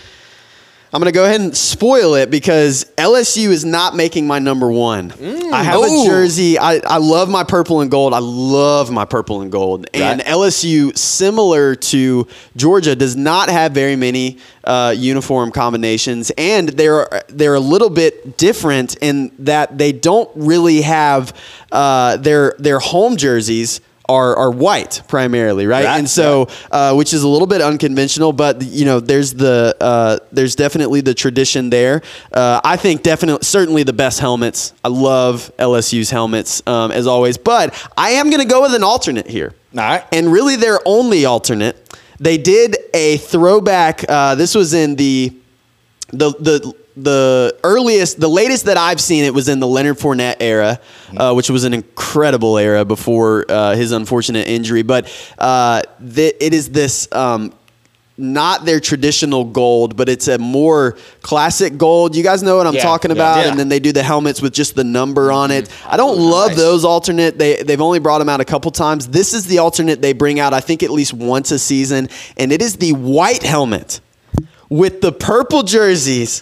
I'm going to go ahead and spoil it because LSU is not making my number one. I have Ooh. a jersey. I, I love my purple and gold. I love my purple and gold. And LSU, similar to Georgia, does not have very many uh, uniform combinations, and they're they're a little bit different in that they don't really have uh, their their home jerseys. Are, are white primarily, right? Right, And so, uh, which is a little bit unconventional, but you know, there's the uh, there's definitely the tradition there. Uh, I think definitely, certainly the best helmets. I love LSU's helmets um, as always, but I am going to go with an alternate here. All right. and really their only alternate. They did a throwback. Uh, this was in the the the the earliest, the latest that I've seen it was in the Leonard Fournette era, uh, which was an incredible era before uh, his unfortunate injury. But uh, th- it is this. Um, not their traditional gold, but it's a more classic gold. You guys know what I'm Yeah, talking about, Yeah. and then they do the helmets with just the number on it. I don't Oh, love nice. those alternate. They they've only brought them out a couple times. This is the alternate they bring out, I think, at least once a season, and it is the white helmet with the purple jerseys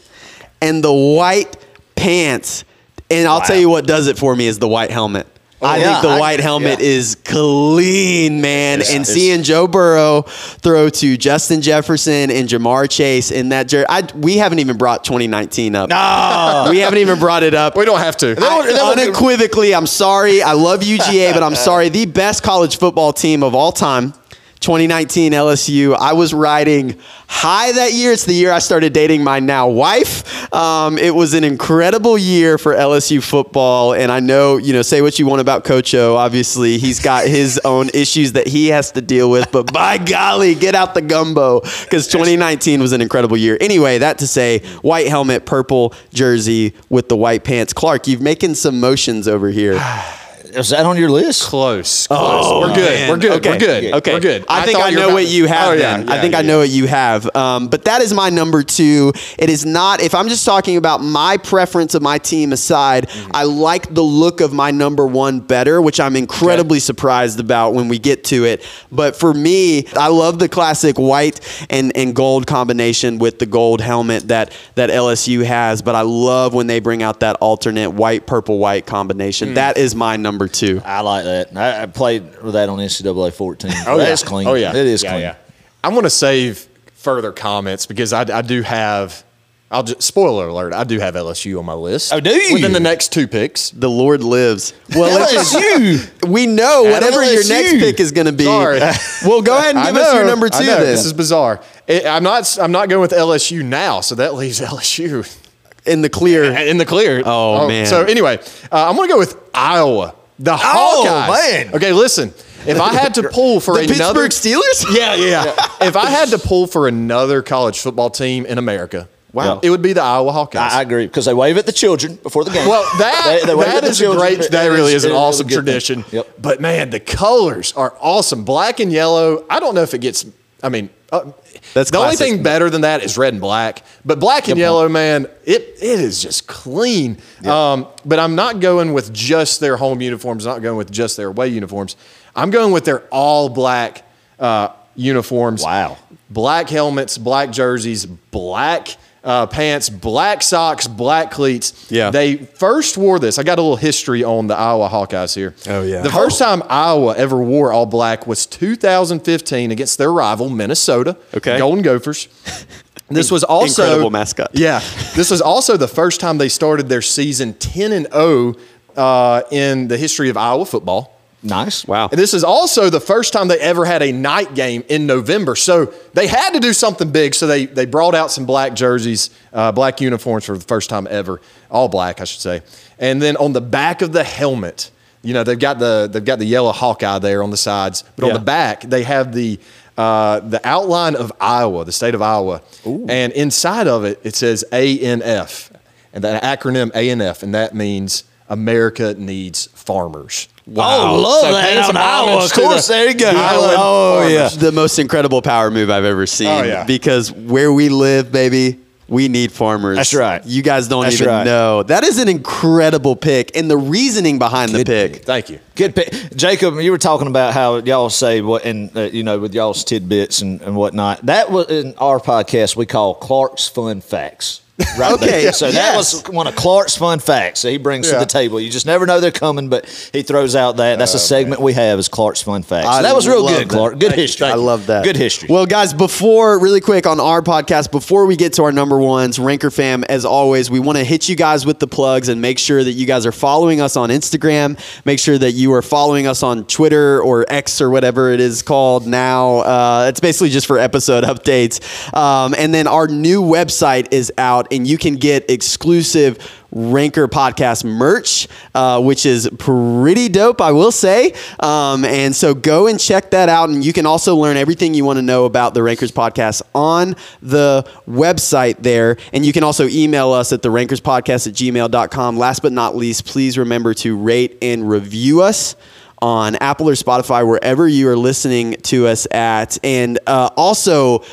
and the white pants. And I'll Wow. tell you what does it for me is the white helmet. Oh, I yeah, think the I- white helmet yeah. is clean, man. It's- and it's- seeing Joe Burrow throw to Justin Jefferson and Ja'Marr Chase in that jersey, I, we haven't even brought 2019 up. No. We haven't even brought it up. We don't have to. That would- that I- unequivocally, I'm sorry. I love UGA, but I'm sorry. The best college football team of all time, 2019 LSU. I was riding high that year. It's the year I started dating my now wife. Um, it was an incredible year for LSU football, and I know you know say what you want about Coach O. Obviously, he's got his own issues that he has to deal with, but by golly, get out the gumbo because 2019 was an incredible year. Anyway, that to say, white helmet, purple jersey with the white pants. Clark, you've making some motions over here. Is that on your list? Close. close. Oh, we're good. man. We're good. Okay. We're good. Okay. We're good. I, think thought I know about what you have Oh, yeah, then. I yeah, think I know what you have. Um, but that is my number two. It is not, if I'm just talking about my preference of my team aside, Mm-hmm. I like the look of my number one better, which I'm incredibly surprised about when we get to it. But for me, I love the classic white and, and gold combination with the gold helmet that, that LSU has. But I love when they bring out that alternate white, purple, white combination. Mm. That is my number two. I like that. I, I played with that on NCAA 14. Oh, That's yeah. clean. Oh, yeah. It is Yeah, clean. yeah. I'm going to save further comments because I, I do have, I'll just, spoiler alert, I do have LSU on my list. Oh, do you? Within the next two picks. The Lord lives. Well, LSU. We know whatever your next pick is going to be. Sorry. well, go ahead and I give us your number two I know, then. This is bizarre. It, I'm not. I'm not going with LSU now, so that leaves LSU in the clear. in the clear. Oh, man. So anyway, uh, I'm going to go with Iowa, the Oh, Hawkeyes. man. Okay, listen. If I had to pull for The another, Pittsburgh Steelers? yeah, yeah, yeah. if I had to pull for another college football team in America, Wow. it would be the Iowa Hawkeyes. I, agree because they wave at the children before the game. Well, that They- they that at the a great. That really is an awesome tradition. Yep. But man, the colors are awesome. Black and yellow. I don't know if it gets. I mean, uh, That's the only thing better than that is red and black. But black and Good yellow, man, it it is just clean. Um, but I'm not going with just their home uniforms. Not going with just their away uniforms. I'm going with their all black uh, uniforms. Wow. Black helmets, black jerseys, black uh, pants, black socks, black cleats. Yeah. They first wore this. I got a little history on the Iowa Hawkeyes here. Oh, yeah. The first time Iowa ever wore all black was 2015 against their rival, Minnesota. Okay. Golden Gophers. This was also Incredible mascot. Yeah, this was also the first time they started their season 10 and 0 uh, in the history of Iowa football. Nice. Wow. And this is also the first time they ever had a night game in November. So they had to do something big. So they, they brought out some black jerseys, uh, black uniforms for the first time ever, all black, I should say. And then on the back of the helmet, you know, they've got the they've got the yellow Hawkeye there on the sides, but on the back they have the uh, the outline of Iowa, the state of Iowa, and inside of it it says ANF, and that acronym ANF, and that means America needs farmers. Oh, love So that paying on some Of to course, the- there you go. the Iowa Oh, farmers. yeah. the most incredible power move I've ever seen. Oh, yeah. Because where we live, baby, we need farmers. That's right. You guys don't That's even right. know. That is an incredible pick, and the reasoning behind the Good pick. Thank you. Good pick. Jacob, you were talking about how y'all say what, and uh, you know, with y'all's tidbits and, and whatnot. That was in our podcast we call Clark's Fun Facts. Right Okay, there. So that was one of Clark's fun facts that he brings to the table. You just never know they're coming, but he throws out that. That's a segment we have is Clark's fun facts. I that was real good, that. Clark. Good Thank you. history. I love that. Good history. Well, guys, before really quick on our podcast, before we get to our number ones, Ranker fam, as always, we want to hit you guys with the plugs and make sure that you guys are following us on Instagram. Make sure that you are following us on Twitter or X or whatever it is called now. Uh, it's basically just for episode updates. Um, and then our new website is out, and you can get exclusive Ranker podcast merch, uh, which is pretty dope, I will say. Um, and so go and check that out. And you can also learn everything you want to know about the Rankers podcast on the website there. And you can also email us at the Rankers podcast at gmail.com. Last but not least, please remember to rate and review us on Apple or Spotify, wherever you are listening to us at. And uh, also,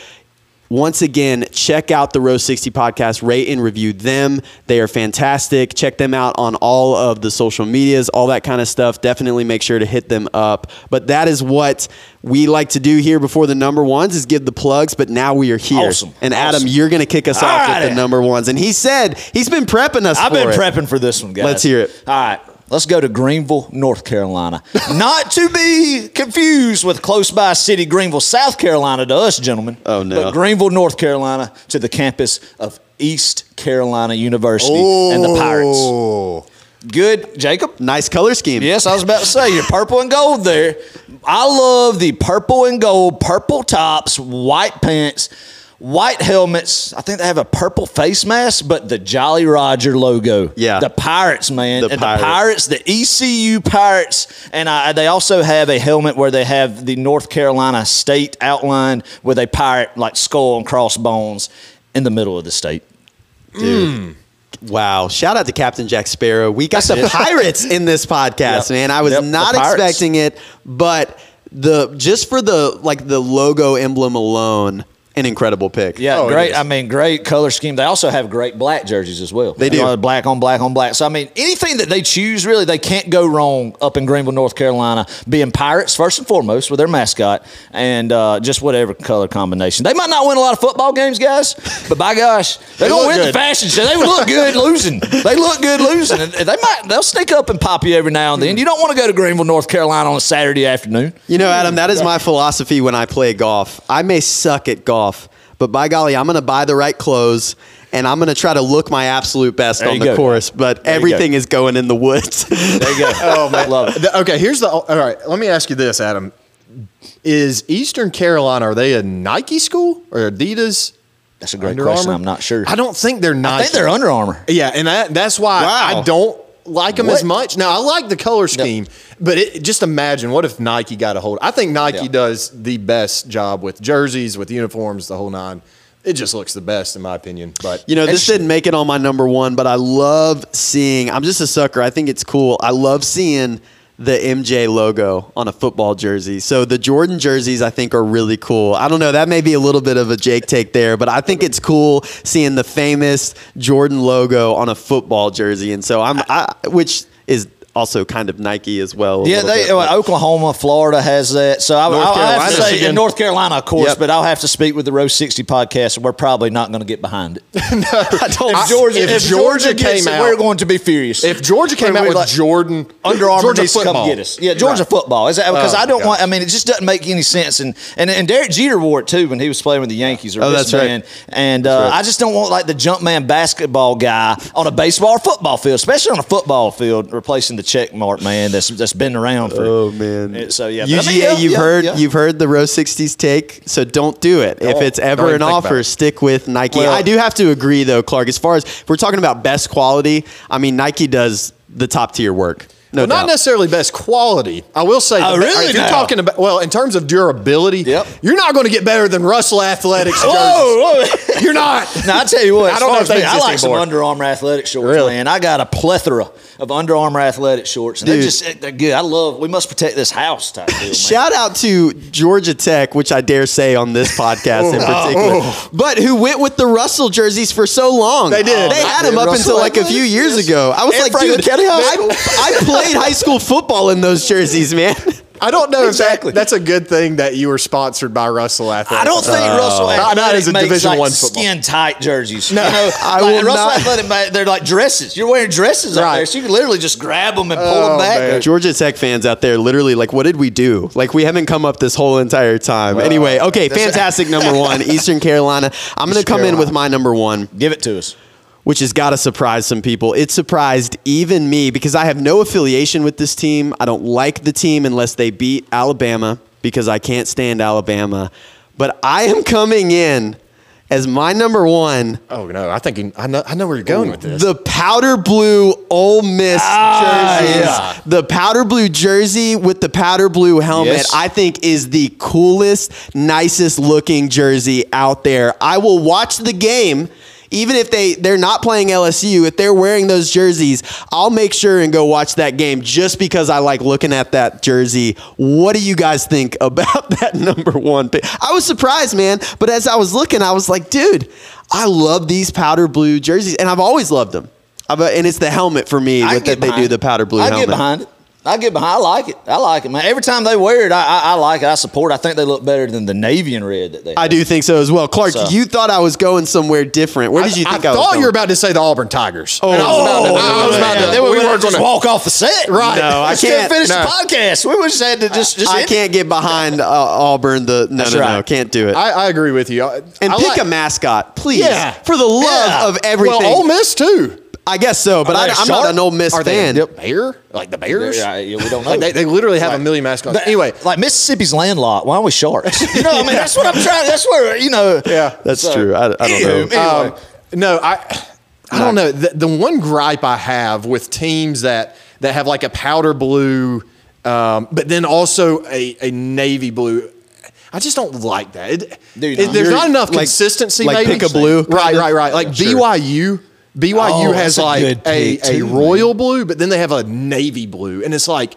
once again, check out the Row 60 podcast, rate and review them. They are fantastic. Check them out on all of the social medias, all that kind of stuff. Definitely make sure to hit them up. But that is what we like to do here before the number ones is give the plugs, but now we are here. Awesome. And Adam, Awesome. you're going to kick us off with the number ones. And he said he's been prepping us I've been it. prepping for this one, guys. Let's hear it. All right. Let's go to Greenville, North Carolina. Not to be confused with close by city Greenville, South Carolina to us, gentlemen. Oh, no. But Greenville, North Carolina to the campus of East Carolina University and the Pirates. Oh. Good, Jacob? Nice color scheme. Yes, I was about to say you're purple and gold there. I love the purple and gold, purple tops, white pants, white helmets. I think they have a purple face mask, but the Jolly Roger logo. Yeah. the Pirates, man, The and Pirates. the Pirates, the ECU Pirates, and uh, they also have a helmet where they have the North Carolina state outlined with a pirate like skull and crossbones in the middle of the state. Dude. Wow. Shout out to Captain Jack Sparrow. We got the Pirates in this podcast, Yep. man. I was Yep, not expecting it, but the just for the like the logo emblem alone, an incredible pick. Yeah, Oh, great. I mean, great color scheme. They also have great black jerseys as well. They You do. know, black on black on black. So I mean, anything that they choose, really, they can't go wrong up in Greenville, North Carolina. Being Pirates first and foremost with their mascot, and uh, just whatever color combination. They might not win a lot of football games, guys, but by gosh, they're They gonna win the fashion show. They would look good losing. They look good losing, and they might they'll sneak up and pop you every now and then. You don't want to go to Greenville, North Carolina on a Saturday afternoon. You know, Adam, that is my philosophy when I play golf. I may suck at golf, but by golly, I'm going to buy the right clothes and I'm going to try to look my absolute best There on the go. course. But you go. everything is going in the woods. There you go. Oh man, love it. Okay, here's the. All right, let me ask you this, Adam: Is Eastern Carolina are they a Nike school or Adidas? That's a great Under question. Armour? I'm not sure. I don't think they're Nike. I think they're Under Armour. Yeah, and that, that's why Wow. I don't like them What? as much. Now I like the color scheme, but it, just imagine what if Nike got a hold. I think Nike Yeah. does the best job with jerseys, with uniforms, the whole nine. It just looks the best in my opinion. But You know, this didn't make it on my number one, but I love seeing. I'm just a sucker. I think it's cool. I love seeing the MJ logo on a football jersey. So the Jordan jerseys, I think, are really cool. I don't know. That may be a little bit of a Jake take there, but I think it's cool seeing the famous Jordan logo on a football jersey. And so I'm, I, which is also kind of Nike as well. Yeah, they bit, uh, Oklahoma, Florida has that. So I, I'll I'll have to say Michigan. North Carolina, of course, Yep. but I'll have to speak with the Row 60 podcast, we're probably not going to get behind it. no, I don't- If Georgia, if if Georgia, came gets it, out, we're going to be furious. if Georgia came out with like- Jordan Under Armour Georgia needs to football. come get us. Yeah, Georgia Right. football. Is that because Oh, I don't want? I mean, it just doesn't make any sense. And and, and Derek Jeter wore it too when he was playing with the Yankees. Or Oh, that's right. And uh, I just don't want like the Jumpman basketball guy on a baseball or football field, especially on a football field, replacing the check mark man that's that's been around for. Oh man! So yeah, UGA, I mean, yeah, you've yeah, heard yeah. you've heard the Row 60s take, so don't do it. if Don't- it's ever an offer, stick with Nike. Well- I do have to agree though, Clark. As far as if we're talking about best quality, I mean Nike does the top tier work. No Well, not necessarily best quality. I will say. Oh, really If you're now? talking about well, in terms of durability, Yep. you're not going to get better than Russell Athletics. Whoa, whoa. You're not. Now I tell you what, I don't know if they I like some. Under Armour athletic shorts, Really? man. I got a plethora of Under Armour athletic shorts, and they're just eh, they're good. I love. We must protect this house type deal, man. Shout out to Georgia Tech, which I dare say on this podcast in oh, particular, oh. but who went with the Russell jerseys for so long. They did. They Oh, had them up Russell until like a few years yes. ago. I was And like, Franklin dude, County High I, I played high school football in those jerseys, man. I don't know Exactly. if that, that's a good thing that you were sponsored by Russell Athletics. I don't think Russell oh. Not- not Athletic as a makes Division like One skin tight jerseys. No, you know, I like, will Russell not- Athletic, ma- they're like dresses. You're wearing dresses up Right. there, so you can literally just grab them and pull Oh, them back. man. Georgia Tech fans out there, literally, like, what did we do? Like, we haven't come up this whole entire time. anyway, okay, that's- fantastic number one, Eastern Carolina. I'm going to come in with my number one, Give it to us. Which has got to surprise some people. It surprised even me because I have no affiliation with this team. I don't like the team unless they beat Alabama because I can't stand Alabama. But I am coming in as my number one Oh no, I think you- I know. I know where you're going with this. the powder blue Ole Miss ah, jerseys. yeah. The powder blue jersey with the powder blue helmet, Yes. I think is the coolest, nicest looking jersey out there. I will watch the game. Even if they, they're not playing LSU, if they're wearing those jerseys, I'll make sure and go watch that game just because I like looking at that jersey. What do you guys think about that number one pick? I was surprised, man. But as I was looking, I was like, dude, I love these powder blue jerseys, and I've always loved them. I've- and it's the helmet for me I with get that they do the powder blue I helmet. get behind it. I get behind. I like it. I like it, man. Every time they wear it, I, I, I like it. I support. it. I think they look better than the navy and red that they. I have. do think so as well. Clark, So- you thought I was going somewhere different. Where did you think I, I was thought going? you were about to say the Auburn Tigers. Oh, I was about to, Oh, I was about to, Then we, we weren't just going to. walk off the set. Right. No, I can't. finish No. the podcast. We just had to just just. I end can't get behind uh, Auburn. The no, That's no, no, can't do it. I, I agree with you. I- and I pick like- a mascot, please. Yeah. For the love Yeah. of everything. Well, Ole Miss too. I guess so, but I, I'm not an Ole Miss Are they fan. a bear? Like the Bears? Yeah, yeah, we don't know. Like they, they literally have Right. a million mascots. But anyway, like Mississippi's landlocked. Why are we sharks? You know, I mean, that's what I'm trying. That's where you know. yeah. That's true. I, I don't know. Anyway. Um, no, I I don't know. The, the one gripe I have with teams that that have like a powder blue, um, but then also a, a navy blue. I just don't like that. It, Dude, it- there's not enough like- consistency. like maybe pick a blue, Right, right, right. Like Sure. BYU. BYU Oh, has that's a like a, pick, a too, royal blue, but then they have a navy blue, and it's like,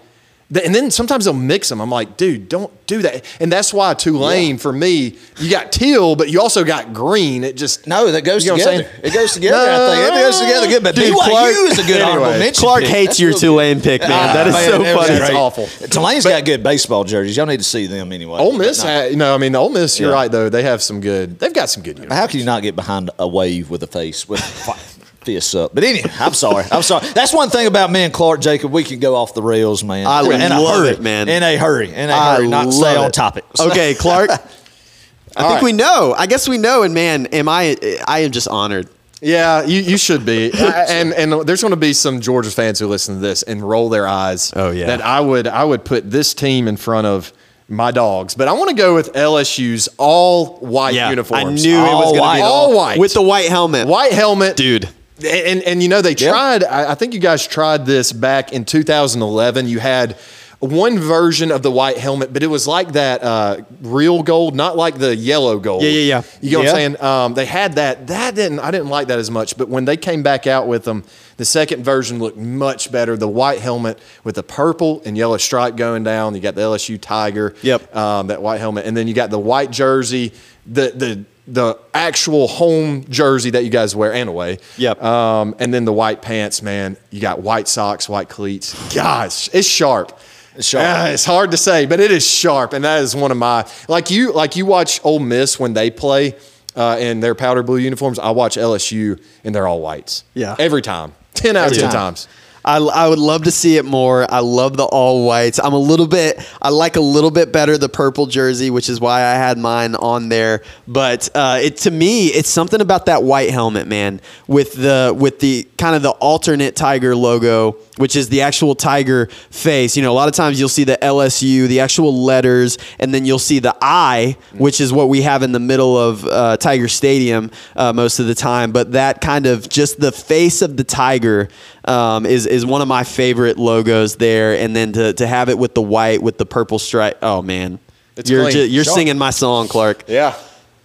and then sometimes they'll mix them. I'm like, dude, don't do that. And that's why Tulane for me, you got teal, but you also got green. It just No, that goes You know what I'm together. It goes together. I think it goes together good. But Dude, BYU Clark- is a good honorable Anyway, mention. Clark pick. hates That's your real good. Tulane pick, man. Ah, that is man, so that funny. That's awful. Tulane's got good baseball jerseys. Y'all need to see them anyway. Ole Miss, But no. ha- no, I mean Ole Miss. You're Yeah. right though. They have some good. They've got some good. Uniforms. How can you not get behind a wave with a face with fi- fists up? But anyway, I'm sorry. I'm sorry. That's one thing about me and Clark Jacob. We can go off the rails, man. I in a love hurry, it, man. In a hurry. In a I hurry. Not stay love on it. topic. Okay, Clark. I think right. we know. I guess we know. And man, am I? I am just honored. Yeah, you, you should be. I- and and there's going to be some Georgia fans who listen to this and roll their eyes. Oh, yeah. That I would I would put this team in front of my dogs, but I want to go with LSU's all white uniforms. I knew it was going to be All white. with the white helmet. white helmet, dude. And and you know they tried. I, I think you guys tried this back in 2011. You had one version of the white helmet, but it was like that uh, real gold, not like the yellow gold. Yeah, yeah, yeah. You know Yeah. what I'm saying? Um, they had that. That didn't. I didn't like that as much. But when they came back out with them, the second version looked much better. The white helmet with the purple and yellow stripe going down. You got the LSU Tiger. Yep. Um, that white helmet, and then you got the white jersey. The the the actual home jersey that you guys wear and away. Yep. Um, and then the white pants, man. You got white socks, white cleats. Gosh, it's sharp. It's sharp. Yeah, it's hard to say, but it is sharp, and that is one of my like you like you watch Ole Miss when they play uh, in their powder blue uniforms. I watch LSU and they're all whites. Yeah. every time, ten out of ten time. times. I, I would love to see it more. I love the all whites. I'm a little bit, I like a little bit better the purple jersey, which is why I had mine on there. But uh, it to me, it's something about that white helmet, man, with the with the kind of the alternate tiger logo, which is the actual tiger face. You know, a lot of times you'll see the LSU, the actual letters, and then you'll see the eye, which is what we have in the middle of uh, Tiger Stadium uh, most of the time. But that kind of just the face of the tiger um, is is one of my favorite logos there, and then to, to have it with the white with the purple stripe. Oh man, It's you're ju- you're Sure. singing my song, Clark. Yeah,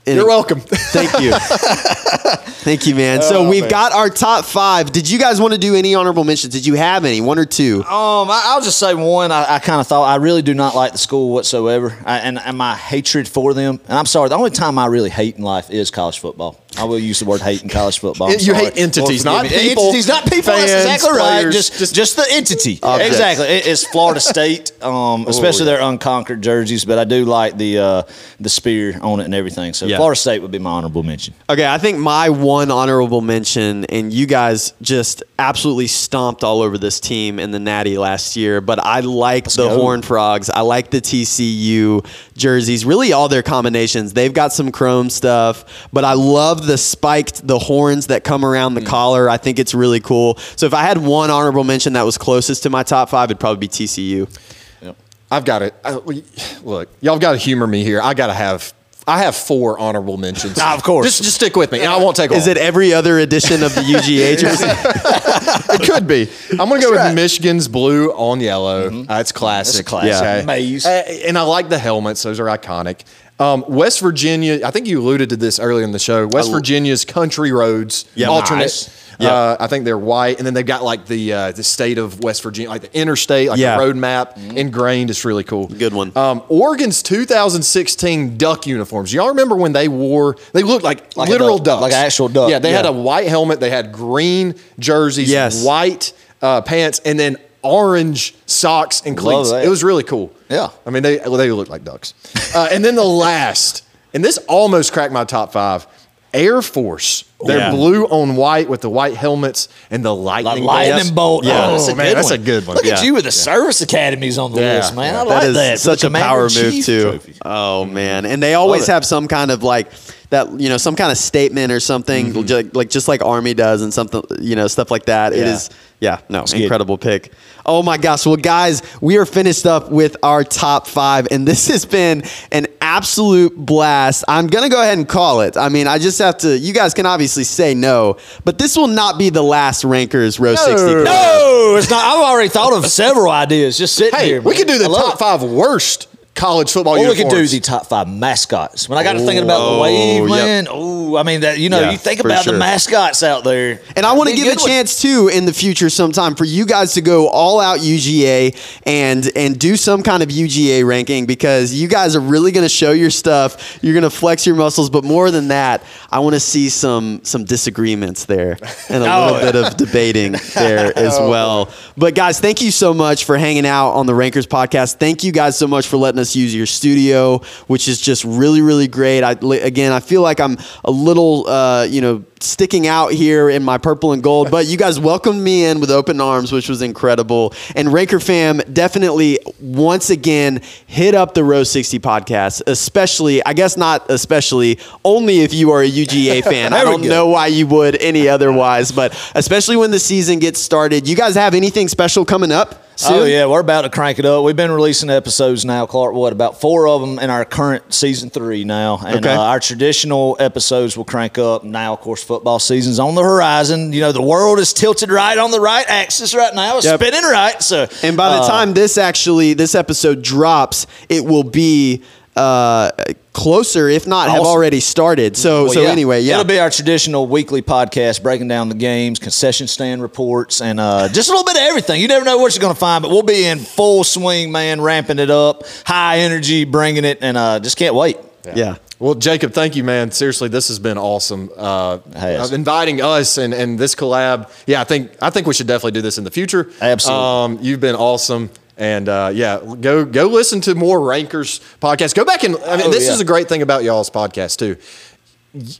And you're welcome. Thank you, thank you, man. so Oh, we've man. got our top five. Did you guys want to do any honorable mentions? Did you have any? One or two? Um, I, I'll just say one. I, I kind of thought I really do not like the school whatsoever, I, and, and my hatred for them. And I'm sorry, the only time I really hate in life is college football. I will use the word hate in college football. I'm You sorry. hate entities, Lord not me. people, Entities, not people. fans, That's exactly right. Just, just- just the entity. Objects. Exactly. It- it's Florida State, um, especially their unconquered jerseys. But I do like the uh, the spear on it and everything. So Yeah. Florida State would be my honorable mention. Okay, I think my one honorable mention, and you guys just absolutely stomped all over this team in the Natty last year. But I like the go. Horn Frogs. I like the TCU jerseys. Really, all their combinations. They've got some chrome stuff, but I love the spiked the horns that come around the collar. I think it's really cool. So if I had one honorable mention that was closest to my top five, it'd probably be TCU. I've got it. Look, y'all got to humor me here. I got to have. I have four honorable mentions. Ah, of course. Just, just stick with me, and I won't take. Is it every other edition of the UGA jersey? It could be. I'm going to go with Michigan's blue on yellow. That's classic. That's a classic. Okay. Maize. Uh, and I like the helmets; those are iconic. Um, West Virginia. I think you alluded to this earlier in the show. West Virginia's country roads Yeah, alternate. nice. Uh, I think they're white, and then they've got like the uh, the state of West Virginia, like the interstate, like Yeah. the road map ingrained. It's really cool. Good one. Um, Oregon's 2016 duck uniforms. Y'all remember when they wore? They looked like, Like literal duck, ducks, like actual duck. Yeah, they had a white helmet. They had green jerseys, Yes. white uh, pants, and then orange socks and cleats. It was really cool. Yeah. I mean they they look like ducks. Uh, and then the last, and this almost cracked my top five. Air Force. They're Yeah. blue on white with the white helmets and the lightning, lightning bolt. Yeah. Oh, That's a man, good that's one. a good one. Look Yeah. at you with the service academies on the Yeah. list, man. I Yeah. like that is that. Such the a power move Commander-in-Chief too. trophy. Oh man, and they always have some kind of like that, you know, some kind of statement or something, Mm-hmm. ju- like just like Army does, and something, you know, stuff like that. It Yeah. is, yeah, no, good. incredible pick. Oh my gosh, well, guys, we are finished up with our top five, and this has been an absolute blast. I'm gonna go ahead and call it. I mean, I just have to. You guys can obviously say no, but this will not be the last Rankers Row 60. No. No, it's not. I've already thought of several ideas just sitting Hey, here. we man. could do the I top five worst college football Or we uniforms. could do the top five mascots. When I got to thinking about Oh, the wave, yep. man. Oh, I mean that. You know, Yeah, you think about sure. the mascots out there, And I want to give a good one. chance too in the future sometime for you guys to go all out UGA and and do some kind of UGA ranking because you guys are really going to show your stuff. You're going to flex your muscles, but more than that, I want to see some some disagreements there and a Oh, little bit of debating there as oh. well. But guys, thank you so much for hanging out on the Rankers podcast. Thank you guys so much for letting us use your studio, which is just really really great. I again, I feel like I'm a little uh, you know sticking out here in my purple and gold, but you guys welcomed me in with open arms, which was incredible. And Ranker fam, definitely once again hit up the Row 60 podcast, especially, I guess not especially, only if you are a UGA fan. I don't know why you would any otherwise, but especially when the season gets started. You guys have anything special coming up? Soon? Oh yeah, we're about to crank it up. We've been releasing episodes now, Clark. What about four of them in our current season three now? And Okay. uh, our traditional episodes will crank up now. Of course, football season's on the horizon. You know, the world is tilted right on the right axis right now. It's Yep. spinning right. So, And by the uh, time this actually this episode drops, it will be uh, closer, if not have Awesome. already started. So Well, so anyway, yeah. it'll be our traditional weekly podcast breaking down the games, concession stand reports, and uh, just a little bit of everything. You never know what you're going to find, but we'll be in full swing, man, ramping it up, high energy, bringing it, and uh, just can't wait. yeah. Well, Jacob, thank you, man. Seriously, this has been awesome. Uh, Has. inviting us and, and this collab. Yeah, I think I think we should definitely do this in the future. Absolutely. Um, you've been awesome. And uh, yeah, go go listen to more Rankers podcast. Go back and I mean, Oh, this yeah. is a great thing about y'all's podcast too.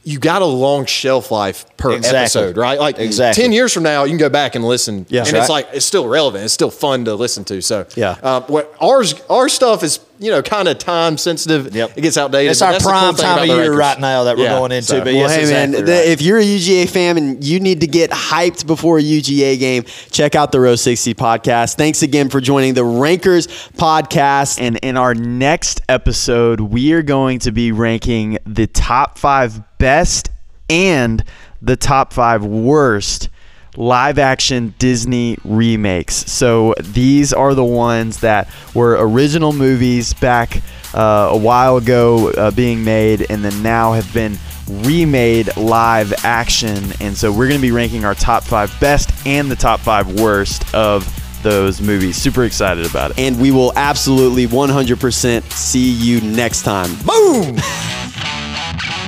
You got a long shelf life per Exactly. episode, right? Like Exactly. ten years from now, you can go back and listen, Yeah. and Right. it's like it's still relevant. It's still fun to listen to. So Yeah. uh, what ours our stuff is you know kind of time sensitive. Yep. it gets outdated. It's our the cool prime time of year right now that we're Yeah, going into. so- but Well, yes, hey man, exactly the- right. if you're a UGA fan and you need to get hyped before a UGA game, check out the Row 60 podcast. Thanks again for joining the Rankers podcast. And in our next episode, we are going to be ranking the top five best and the top five worst live action Disney remakes. So these are the ones that were original movies back uh, a while ago uh, being made and then now have been remade live action. And so we're going to be ranking our top five best and the top five worst of those movies. Super excited about it. And we will absolutely 100% see you next time. Boom.